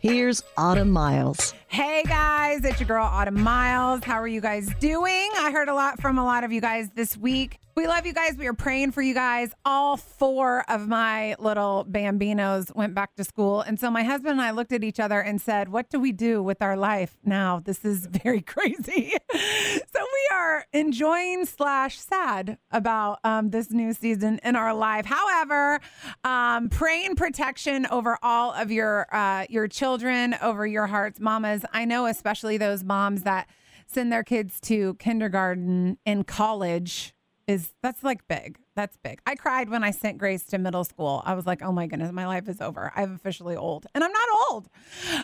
Here's Autumn Miles. Hey guys, it's your girl Autumn Miles. How are you guys doing? I heard a lot from a lot of you guys this week. We love you guys. We are praying for you guys. All four of my little bambinos went back to school. And so my husband and I looked at each other and said, What do we do with our life now? This is very crazy. so we are enjoying slash sad about um, this new season in our life. However, um, praying protection over all of your uh, your children, over your hearts, mamas. I know especially those moms that send their kids to kindergarten and college is that's like big. That's big. I cried when I sent Grace to middle school. I was like, oh my goodness, my life is over. I'm officially old. And I'm not old.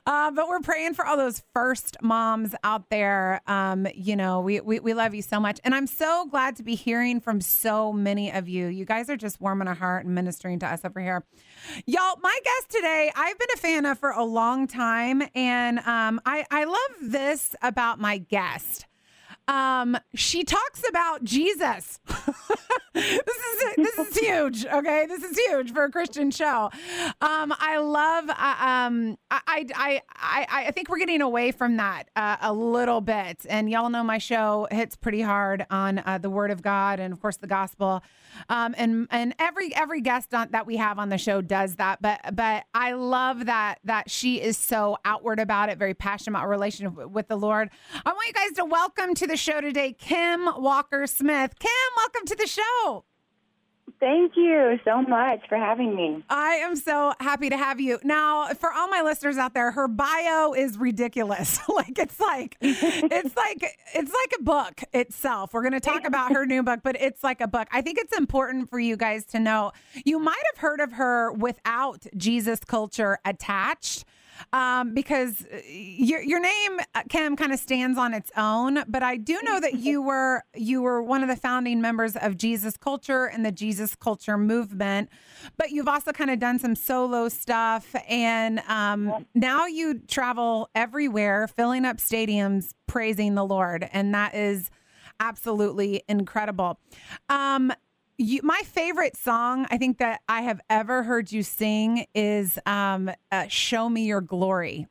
Uh, but we're praying for all those first moms out there. Um, you know, we, we, we love you so much. And I'm so glad to be hearing from so many of you. You guys are just warming our heart and ministering to us over here. Y'all, my guest today, I've been a fan of for a long time. And um, I, I love this about my guest. Um, she talks about Jesus. this is this is huge. Okay, this is huge for a Christian show. Um, I love. Uh, um, I, I I I think we're getting away from that uh, a little bit, and y'all know my show hits pretty hard on uh, the Word of God and of course the gospel. Um, and and every every guest on, that we have on the show does that. But but I love that that she is so outward about it, very passionate about relationship with the Lord. I want you guys to welcome to the show today, Kim Walker Smith. Kim, welcome to the show. Thank you so much for having me. I am so happy to have you. Now, for all my listeners out there, her bio is ridiculous. like it's like it's like it's like a book itself. We're going to talk about her new book, but it's like a book. I think it's important for you guys to know. You might have heard of her without Jesus culture attached um, because uh, your your name uh, Kim kind of stands on its own. But I do know that you were you were one of the founding members of Jesus Culture and the Jesus Culture movement. But you've also kind of done some solo stuff, and um, now you travel everywhere, filling up stadiums, praising the Lord, and that is absolutely incredible. Um, you, my favorite song I think that I have ever heard you sing is um, uh, "Show Me Your Glory."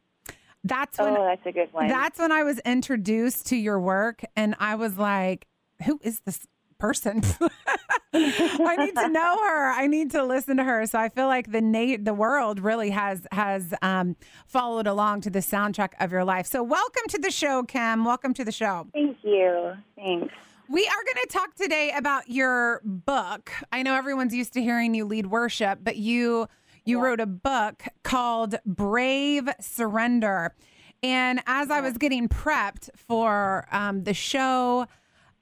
That's when, oh, that's a good one. That's when I was introduced to your work, and I was like, "Who is this person? I need to know her. I need to listen to her." So I feel like the na- the world really has has um, followed along to the soundtrack of your life. So welcome to the show, Kim. Welcome to the show. Thank you. Thanks. We are going to talk today about your book. I know everyone's used to hearing you lead worship, but you you yeah. wrote a book called Brave Surrender. And as yeah. I was getting prepped for um, the show,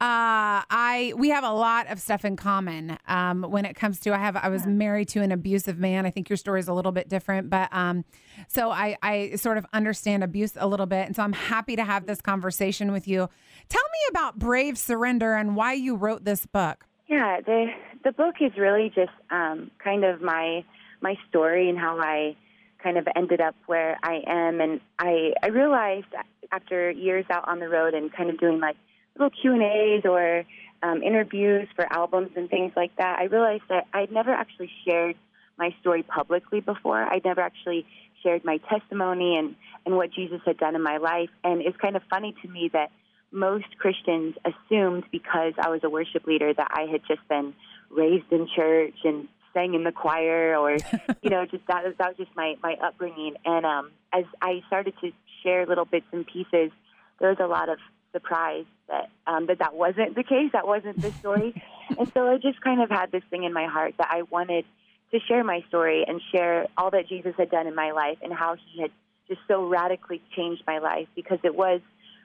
uh, I we have a lot of stuff in common um, when it comes to I have I was married to an abusive man. I think your story is a little bit different, but um, so I I sort of understand abuse a little bit, and so I'm happy to have this conversation with you. Tell me about Brave Surrender and why you wrote this book. Yeah, the the book is really just um, kind of my my story and how I kind of ended up where I am, and I I realized after years out on the road and kind of doing like little Q and A's or um, interviews for albums and things like that, I realized that I'd never actually shared my story publicly before. I'd never actually shared my testimony and, and what Jesus had done in my life. And it's kind of funny to me that most Christians assumed because I was a worship leader that I had just been raised in church and sang in the choir or you know just that that was just my my upbringing and um as I started to share little bits and pieces there was a lot of surprised that um, that that wasn't the case. That wasn't the story, and so I just kind of had this thing in my heart that I wanted to share my story and share all that Jesus had done in my life and how He had just so radically changed my life because it was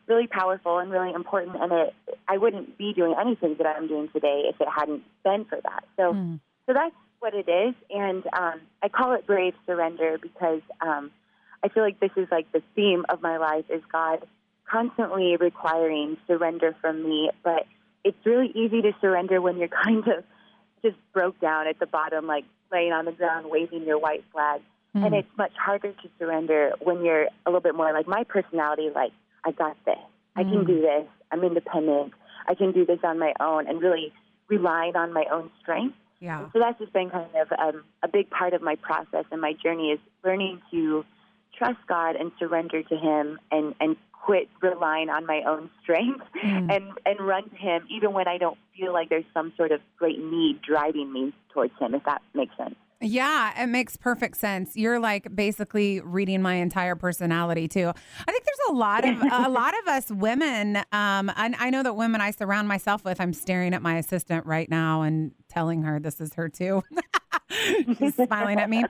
really powerful and really important. And it, I wouldn't be doing anything that I'm doing today if it hadn't been for that. So, mm. so that's what it is. And um, I call it brave surrender because um, I feel like this is like the theme of my life is God constantly requiring surrender from me, but it's really easy to surrender when you're kind of just broke down at the bottom, like laying on the ground, waving your white flag. Mm. And it's much harder to surrender when you're a little bit more like my personality, like, I got this. Mm. I can do this. I'm independent. I can do this on my own and really relying on my own strength. Yeah. And so that's just been kind of um, a big part of my process and my journey is learning to trust God and surrender to Him and, and quit relying on my own strength mm. and, and run to Him even when I don't feel like there's some sort of great need driving me towards Him, if that makes sense. Yeah, it makes perfect sense. You're like basically reading my entire personality too. I think there's a lot of a lot of us women. Um, and I know that women I surround myself with. I'm staring at my assistant right now and telling her this is her too. She's smiling at me.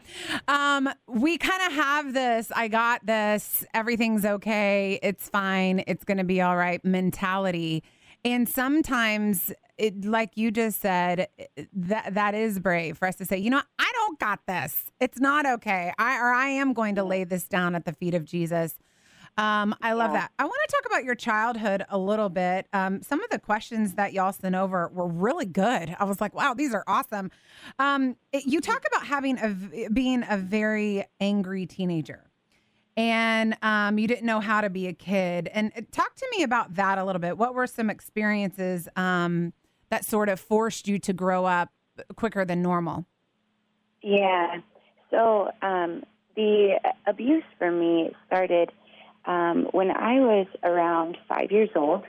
Um, we kind of have this. I got this. Everything's okay. It's fine. It's going to be all right. Mentality. And sometimes it, like you just said, that that is brave for us to say, you know, I don't got this. It's not okay. I or I am going to lay this down at the feet of Jesus. Um, I love yeah. that. I want to talk about your childhood a little bit. Um, some of the questions that y'all sent over were really good. I was like, wow, these are awesome. Um, it, you talk about having a being a very angry teenager and um, you didn't know how to be a kid. And uh, talk to me about that a little bit. What were some experiences um, that sort of forced you to grow up quicker than normal? Yeah. So um, the abuse for me started um, when I was around five years old,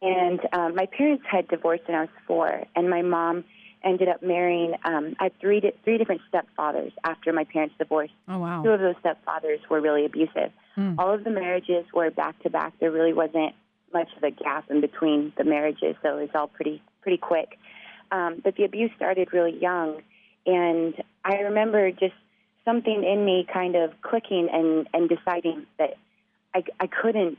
and um, my parents had divorced when I was four, and my mom ended up marrying. Um, I had three di- three different stepfathers after my parents divorced. Oh wow! Two of those stepfathers were really abusive. Mm. All of the marriages were back to back. There really wasn't much of a gap in between the marriages, so it was all pretty pretty quick. Um, but the abuse started really young, and I remember just something in me kind of clicking and and deciding that I, I couldn't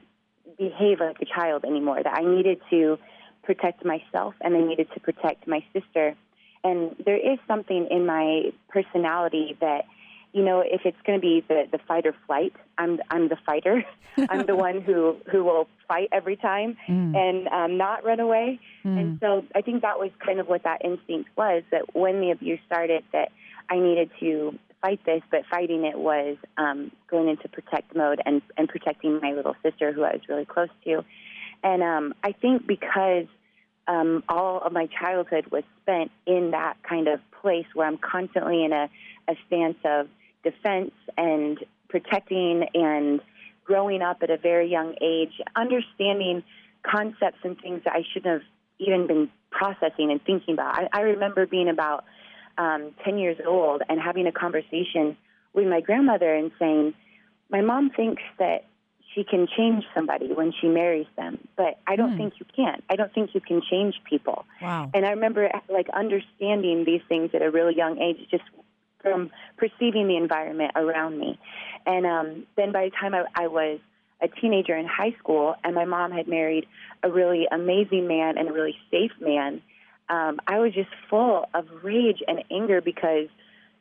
behave like a child anymore. That I needed to protect myself and I needed to protect my sister. And there is something in my personality that you know, if it's going to be the, the fight or flight, I'm I'm the fighter. I'm the one who who will fight every time mm. and um, not run away. Mm. And so I think that was kind of what that instinct was. That when the abuse started, that I needed to fight this, but fighting it was um, going into protect mode and and protecting my little sister, who I was really close to. And um, I think because um, all of my childhood was spent in that kind of place where I'm constantly in a, a stance of defense and protecting and growing up at a very young age, understanding concepts and things that I shouldn't have even been processing and thinking about. I, I remember being about um, 10 years old and having a conversation with my grandmother and saying, My mom thinks that she can change somebody when she marries them, but I don't mm. think you can. I don't think you can change people. Wow. And I remember like understanding these things at a really young age, just from perceiving the environment around me. And um, then by the time I, I was a teenager in high school and my mom had married a really amazing man and a really safe man, um, I was just full of rage and anger because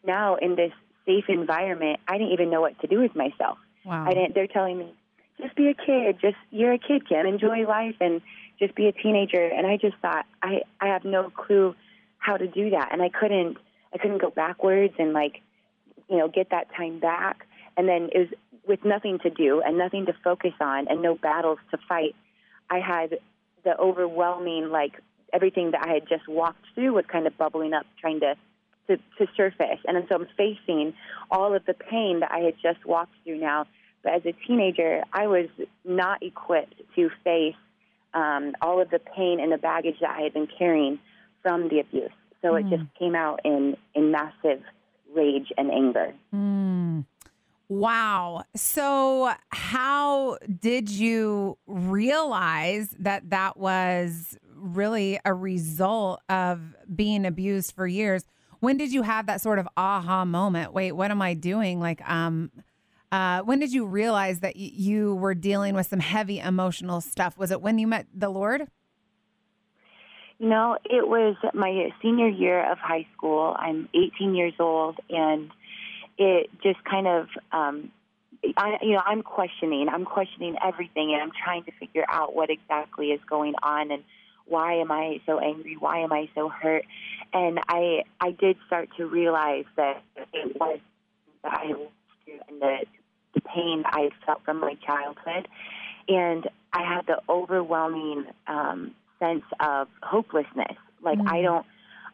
now in this safe environment, I didn't even know what to do with myself. Wow. I didn't. They're telling me, just be a kid. Just you're a kid, Kim. Enjoy life and just be a teenager. And I just thought, I I have no clue how to do that, and I couldn't I couldn't go backwards and like, you know, get that time back. And then it was with nothing to do and nothing to focus on and no battles to fight. I had the overwhelming like everything that I had just walked through was kind of bubbling up, trying to to, to surface. And so I'm facing all of the pain that I had just walked through now. But as a teenager, I was not equipped to face um, all of the pain and the baggage that I had been carrying from the abuse. So mm. it just mm. came out in, in massive rage and anger. Mm. Wow. So, how did you realize that that was really a result of being abused for years? When did you have that sort of aha moment? Wait, what am I doing? Like, um, uh, when did you realize that y- you were dealing with some heavy emotional stuff? Was it when you met the Lord? No, it was my senior year of high school. I'm 18 years old, and it just kind of, um, I, you know, I'm questioning. I'm questioning everything, and I'm trying to figure out what exactly is going on and why am I so angry? Why am I so hurt? And I I did start to realize that it was that I lived through and the the pain I felt from my childhood, and I had the overwhelming um, sense of hopelessness. Like Mm. I don't.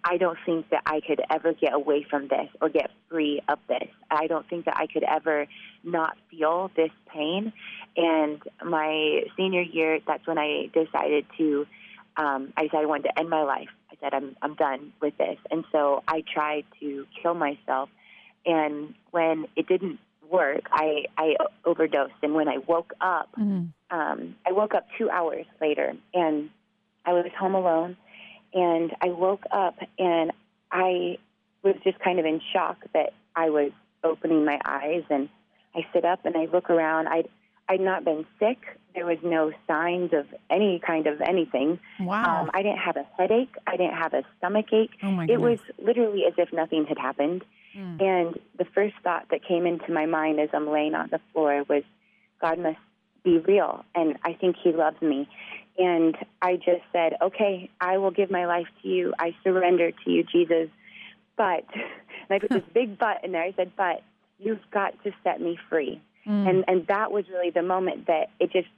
I don't think that I could ever get away from this or get free of this. I don't think that I could ever not feel this pain. And my senior year, that's when I decided to. Um, I decided I wanted to end my life. I said I'm I'm done with this, and so I tried to kill myself. And when it didn't work, I I overdosed. And when I woke up, Mm. um, I woke up two hours later, and I was home alone. And I woke up, and I was just kind of in shock that I was opening my eyes. And I sit up and I look around. I'd I'd not been sick. There was no signs of any kind of anything. Wow. Um, I didn't have a headache. I didn't have a stomach ache. oh my It was literally as if nothing had happened. Mm. And the first thought that came into my mind as I'm laying on the floor was, God must be real, and I think He loves me. And I just said, okay, I will give my life to you. I surrender to you, Jesus. But, and I put this big but in there. I said, but you've got to set me free. Mm. And and that was really the moment that it just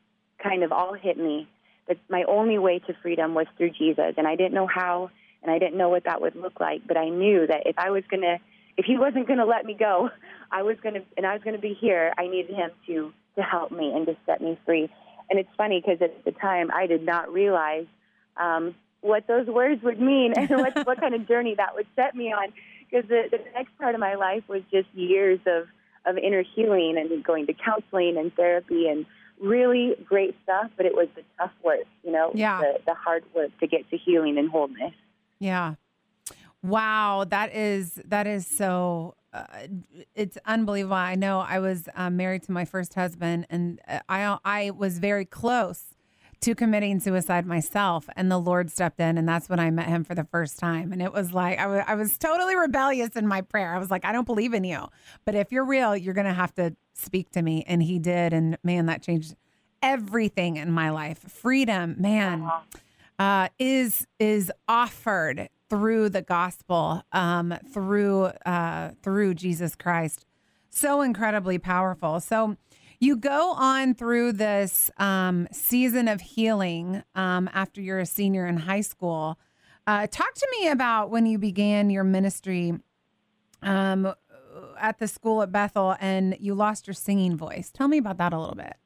kind of all hit me. That my only way to freedom was through Jesus, and I didn't know how, and I didn't know what that would look like. But I knew that if I was gonna, if He wasn't gonna let me go, I was gonna, and I was gonna be here. I needed Him to to help me and to set me free. And it's funny because at the time I did not realize um, what those words would mean and what what kind of journey that would set me on. Because the, the next part of my life was just years of of inner healing and going to counseling and therapy and really great stuff, but it was the tough work, you know, Yeah. the, the hard work to get to healing and wholeness. Yeah. Wow, that is that is so. Uh, it's unbelievable. I know I was um, married to my first husband, and uh, I I was very close to committing suicide myself, and the Lord stepped in, and that's when I met Him for the first time. And it was like I wa- I was totally rebellious in my prayer. I was like, I don't believe in you, but if you're real, you're gonna have to speak to me. And He did, and man, that changed everything in my life. Freedom, man uh, is is offered through the gospel, um, through uh, through Jesus Christ. So incredibly powerful. So you go on through this um, season of healing um, after you're a senior in high school. Uh, talk to me about when you began your ministry um, at the school at Bethel and you lost your singing voice. Tell me about that a little bit.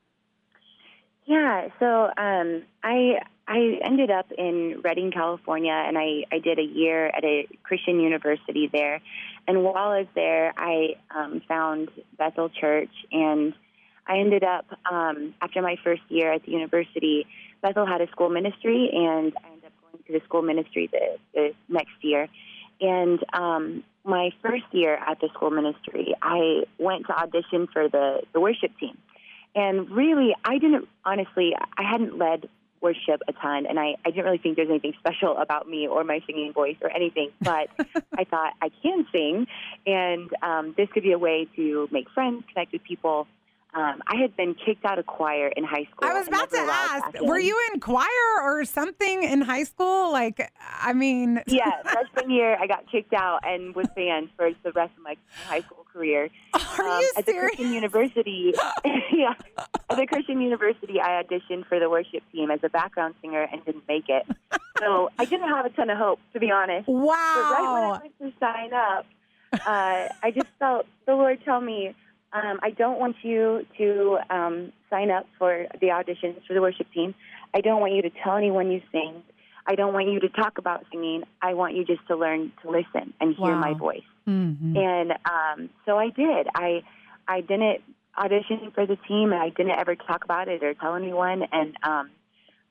Yeah, so um, I I ended up in Redding, California, and I, I did a year at a Christian university there. And while I was there, I um, found Bethel Church, and I ended up um, after my first year at the university. Bethel had a school ministry, and I ended up going to the school ministry the, the next year. And um, my first year at the school ministry, I went to audition for the the worship team. And really, I didn't honestly, I hadn't led worship a ton, and I, I didn't really think there's anything special about me or my singing voice or anything. But I thought I can sing, and um, this could be a way to make friends, connect with people. Um, I had been kicked out of choir in high school. I was about to ask, were you in choir or something in high school? Like, I mean, yeah, freshman year, I got kicked out and was banned for the rest of my high school career. are Um, you at the? Christian University, yeah, at the Christian University, I auditioned for the worship team as a background singer and didn't make it. So I didn't have a ton of hope, to be honest. Wow. But right when I went to sign up, uh, I just felt the Lord tell me, um, I don't want you to um, sign up for the auditions for the worship team. I don't want you to tell anyone you sing. I don't want you to talk about singing. I want you just to learn to listen and hear my Wow. voice. Mhm. And um, so I did. I I didn't audition for the team, and I didn't ever talk about it or tell anyone. And um,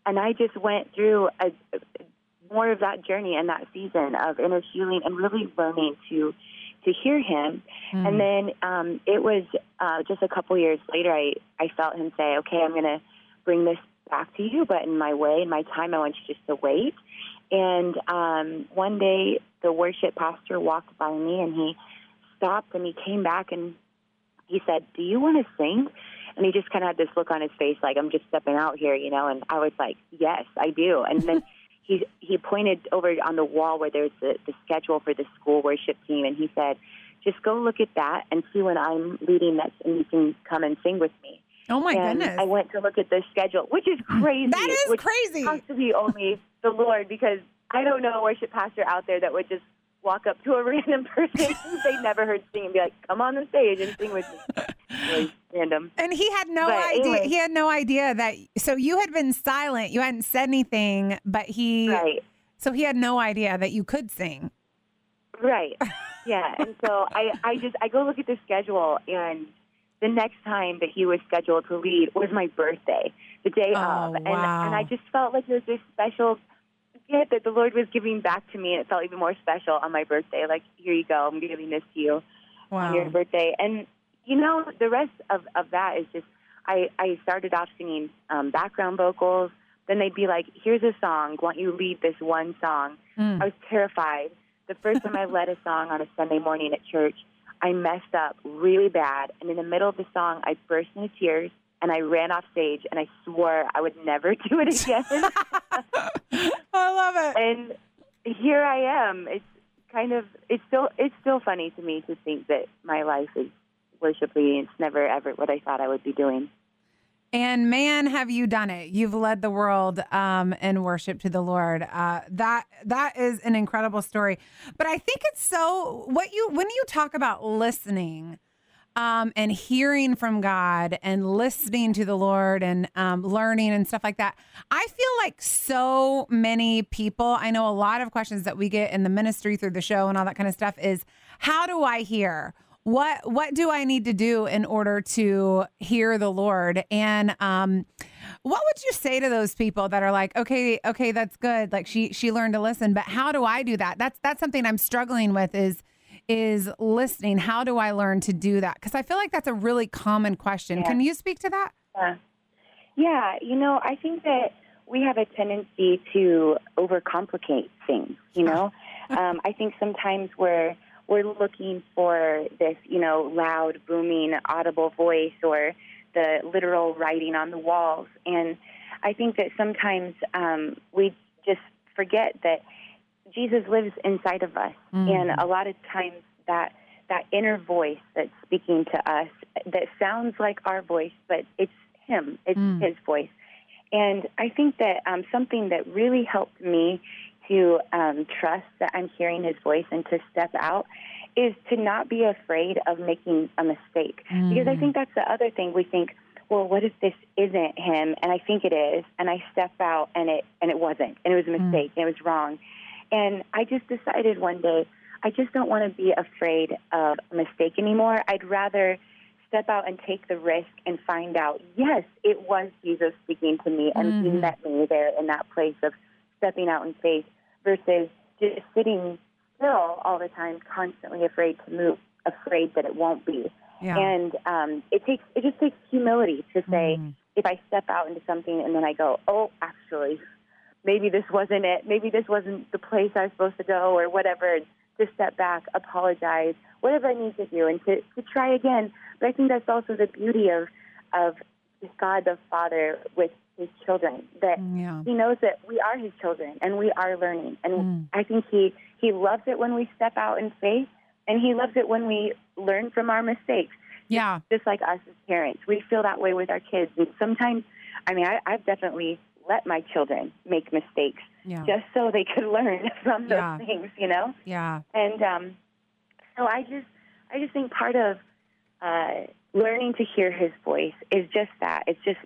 and I just went through a, more of that journey and that season of inner healing and really learning to to hear Him. Mm. And then um, it was uh, just a couple years later, I I felt Him say, "Okay, I'm going to bring this back to you, but in my way, in my time. I want you just to wait." And um, one day, the worship pastor walked by me, and he stopped and he came back and he said, "Do you want to sing?" And he just kind of had this look on his face, like I'm just stepping out here, you know. And I was like, "Yes, I do." And then he he pointed over on the wall where there's the, the schedule for the school worship team, and he said, "Just go look at that and see when I'm leading next, and you can come and sing with me." Oh my and goodness. I went to look at the schedule, which is crazy. That is which crazy. Has to be only the Lord because I don't know a worship pastor out there that would just walk up to a random person they never heard sing and be like, "Come on the stage and sing with me." Really random. And he had no But idea. anyway. He had no idea that. So you had been silent. You hadn't said anything, but he. Right. So he had no idea that you could sing. Right. Yeah. And so I, I just I go look at the schedule and the next time that he was scheduled to lead was my birthday, the day Oh, of. And wow. and I just felt like it was this special gift that the Lord was giving back to me and it felt even more special on my birthday. Like, here you go, I'm giving this to you on your birthday. And you know, the rest of, of that is just I, I started off singing um, background vocals. Then they'd be like, "Here's a song. Why don't you lead this one song?" Mm. I was terrified. The first time I led a song on a Sunday morning at church, I messed up really bad, and in the middle of the song, I burst into tears and I ran off stage and I swore I would never do it again. And here I am. It's kind of it's still it's still funny to me to think that my life is worship leading. It's never ever what I thought I would be doing. And man, have you done it? You've led the world um, in worship to the Lord. Uh, that that is an incredible story. But I think it's so what you when you talk about listening um, and hearing from God and listening to the Lord and um, learning and stuff like that. I feel like so many people. I know a lot of questions that we get in the ministry through the show and all that kind of stuff is how do I hear? what what do I need to do in order to hear the Lord? And um, what would you say to those people that are like, okay, okay, that's good. Like she she learned to listen, but how do I do that? That's that's something I'm struggling with is is listening. How do I learn to do that? Because I feel like that's a really common question. Yeah. Can you speak to that? Yeah. Yeah, you know, I think that we have a tendency to overcomplicate things, you know? um, I think sometimes we're we're looking for this, you know, loud, booming, audible voice or the literal writing on the walls. And I think that sometimes um, we just forget that Jesus lives inside of us. And a lot of times that that inner voice that's speaking to us that sounds like our voice, but it's him, it's his voice. And I think that um, something that really helped me to um, trust that I'm hearing his voice and to step out is to not be afraid of making a mistake. Because I think that's the other thing. We think, well, what if this isn't him? And I think it is. And I step out and it and it wasn't. And it was a mistake and it was wrong. And I just decided one day I just don't want to be afraid of a mistake anymore. I'd rather step out and take the risk and find out, yes, it was Jesus speaking to me and he met me there in that place of stepping out in faith versus just sitting still all the time, constantly afraid to move, afraid that it won't be. Yeah. And um, it takes it just takes humility to say if I step out into something and then I go, oh, actually, maybe this wasn't it. Maybe this wasn't the place I was supposed to go or whatever. And To step back, apologize, whatever I need to do, and to, to try again. But I think that's also the beauty of of God the Father with His children. That Yeah. He knows that we are His children and we are learning. And Mm. I think He He loves it when we step out in faith, and He loves it when we learn from our mistakes Yeah. just like us as parents. We feel that way with our kids. And sometimes, I mean, I, I've definitely let my children make mistakes Yeah. just so they could learn from those Yeah. things, you know? Yeah. And um, so I just, I just think part of uh, learning to hear his voice is just that. It's just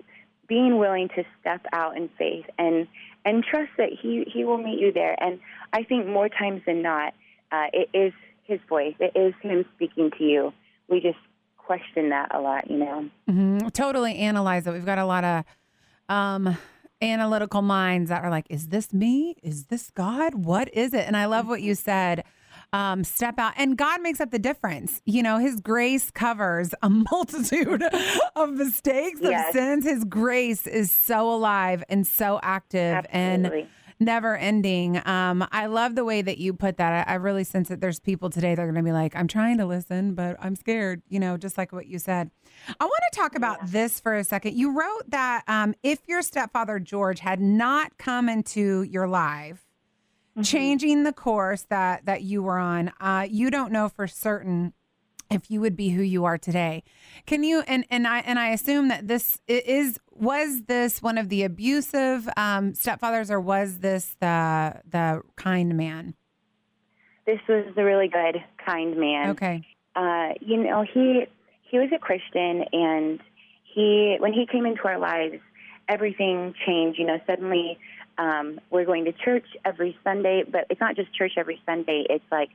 being willing to step out in faith and and trust that he he will meet you there. And I think more times than not, uh, it is his voice. It is him speaking to you. We just question that a lot, you know. hmm Totally analyze it. We've got a lot of um, analytical minds that are like, is this me? Is this God? What is it? And I love what you said. Um, step out, and God makes up the difference. You know, His grace covers a multitude of mistakes, of sins. His grace is so alive and so active, Absolutely. and never ending. Um, I love the way that you put that. I, I really sense that there's people today that are going to be like, I'm trying to listen, but I'm scared, you know, just like what you said. I want to talk about yeah. this for a second. You wrote that um, if your stepfather, George, had not come into your life, mm-hmm. changing the course that, that you were on, uh, you don't know for certain if you would be who you are today. Can you and and I and I assume that this is was this one of the abusive um, stepfathers or was this the the kind man? This was the really good kind man. Okay. Uh, you know he he was a Christian and he when he came into our lives everything changed. You know suddenly um, we're going to church every Sunday, but it's not just church every Sunday. It's like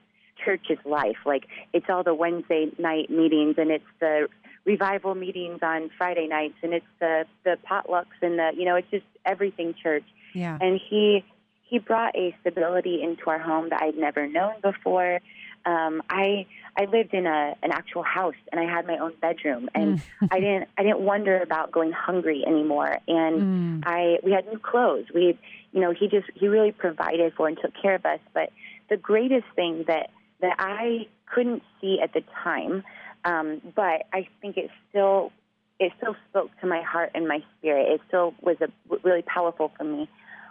church is life. Like it's all the Wednesday night meetings and it's the revival meetings on Friday nights and it's the the potlucks and the you know it's just everything church. Yeah. And he he brought a stability into our home that I'd never known before. Um, I I lived in a an actual house and I had my own bedroom and mm. I didn't I didn't wonder about going hungry anymore and mm. I we had new clothes we you know he just he really provided for and took care of us but the greatest thing that that I couldn't see at the time, um, but I think it still it still spoke to my heart and my spirit. It still was a, really powerful for me.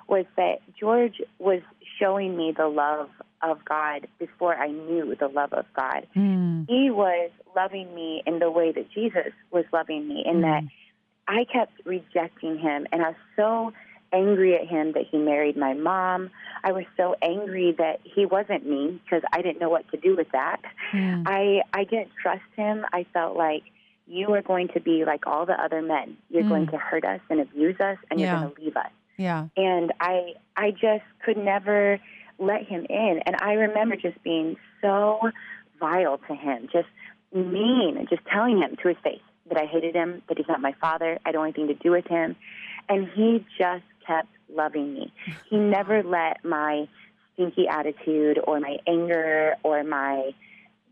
Was that George was showing me the love of God before I knew the love of God. Mm. He was loving me in the way that Jesus was loving me, in mm. that I kept rejecting him, and I was so angry at him that he married my mom. I was so angry that he wasn't me because I didn't know what to do with that. Mm. I I didn't trust him. I felt like you are going to be like all the other men. You're mm. going to hurt us and abuse us and yeah. you're going to leave us. Yeah. And I I just could never let him in and I remember just being so vile to him, just mean, just telling him to his face that I hated him, that he's not my father, I don't want anything to do with him. And he just kept loving me. He never let my stinky attitude or my anger or my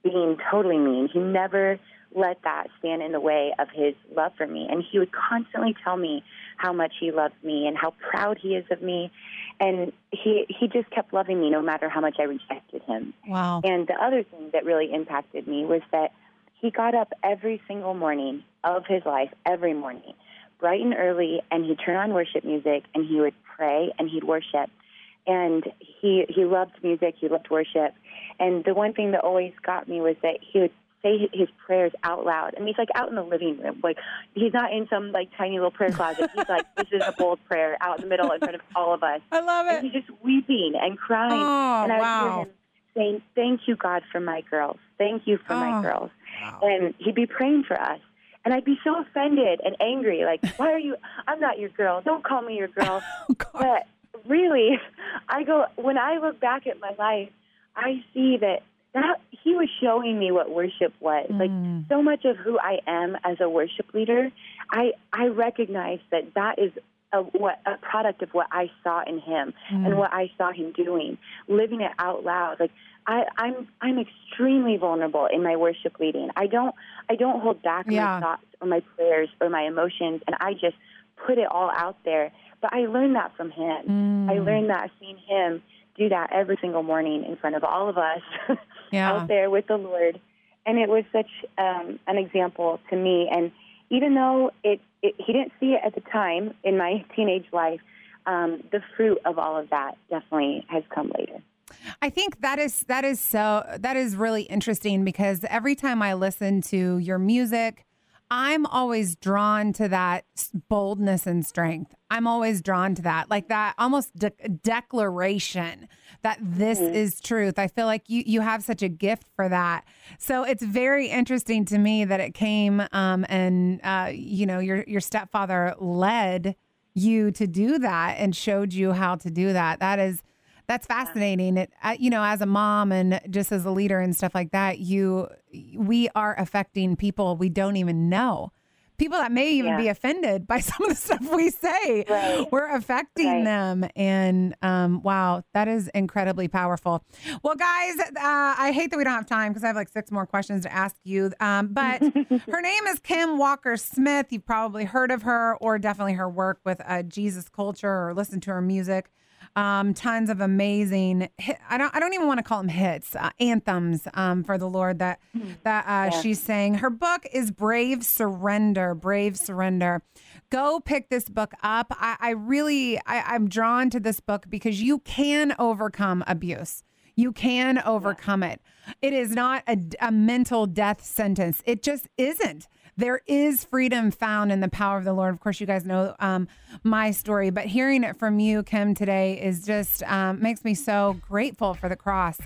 being totally mean, he never let that stand in the way of his love for me. And he would constantly tell me how much he loves me and how proud he is of me. And he he just kept loving me no matter how much I rejected him. Wow. And the other thing that really impacted me was that he got up every single morning of his life, every morning, bright and early, and he'd turn on worship music and he would pray and he'd worship. And he he loved music, he loved worship. And the one thing that always got me was that he would say his prayers out loud. and he's like out in the living room. Like he's not in some like tiny little prayer closet. He's like this is a bold prayer out in the middle in front of all of us. I love it. And he's just weeping and crying. Oh, and I wow. hear him saying, "Thank you, God, for my girls. Thank you for oh, my girls." Wow. And he'd be praying for us. And I'd be so offended and angry. Like, why are you? I'm not your girl. Don't call me your girl. oh, but really, I go when I look back at my life, I see that that he was showing me what worship was. Mm. Like so much of who I am as a worship leader, I I recognize that that is a, what a product of what I saw in him mm. and what I saw him doing, living it out loud. Like I, I'm I'm extremely vulnerable in my worship leading. I don't I don't hold back yeah. my thoughts or my prayers or my emotions, and I just put it all out there. But I learned that from him. Mm. I learned that seeing him do that every single morning in front of all of us yeah. out there with the Lord, and it was such um, an example to me. And even though it, it he didn't see it at the time in my teenage life, um, the fruit of all of that definitely has come later. I think that is that is so that is really interesting because every time I listen to your music, I'm always drawn to that boldness and strength. I'm always drawn to that, like that almost de- declaration that this mm-hmm. is truth. I feel like you you have such a gift for that. So it's very interesting to me that it came um, and uh, you know your your stepfather led you to do that and showed you how to do that. That is that's fascinating. It, uh, you know, as a mom and just as a leader and stuff like that, you, we are affecting people we don't even know. People that may even Yeah. be offended by some of the stuff we say. Right. We're affecting Right. them. And um, wow, that is incredibly powerful. Well, guys, uh, I hate that we don't have time because I have like six more questions to ask you. Um, but her name is Kim Walker Smith. You've probably heard of her or definitely her work with uh, Jesus Culture or listened to her music. Um, tons of amazing. Hit, I don't. I don't even want to call them hits. Uh, anthems um, for the Lord that that uh, Yeah. she's saying. Her book is Brave Surrender. Brave Surrender. Go pick this book up. I, I really. I, I'm drawn to this book because you can overcome abuse. You can overcome it. It is not a, a mental death sentence. It just isn't. There is freedom found in the power of the Lord. Of course, you guys know um, my story, but hearing it from you, Kim, today is just um, makes me so grateful for the cross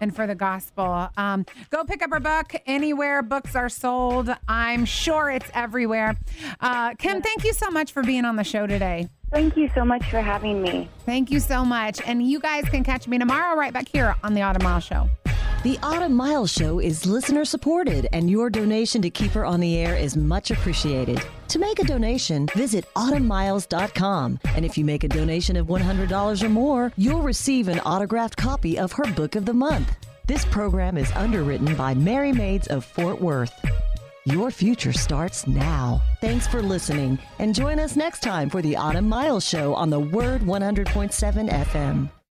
and for the gospel. Um, go pick up her book anywhere books are sold. I'm sure it's everywhere. Uh, Kim, thank you so much for being on the show today. Thank you so much for having me. Thank you so much. And you guys can catch me tomorrow right back here on the Autumn Mile Show. The Autumn Miles Show is listener supported, and your donation to keep her on the air is much appreciated. To make a donation, visit autumnmiles.com. And if you make a donation of $100 or more, you'll receive an autographed copy of her book of the month. This program is underwritten by Merry Maids of Fort Worth. Your future starts now. Thanks for listening, and join us next time for the Autumn Miles Show on the Word 100.7 FM.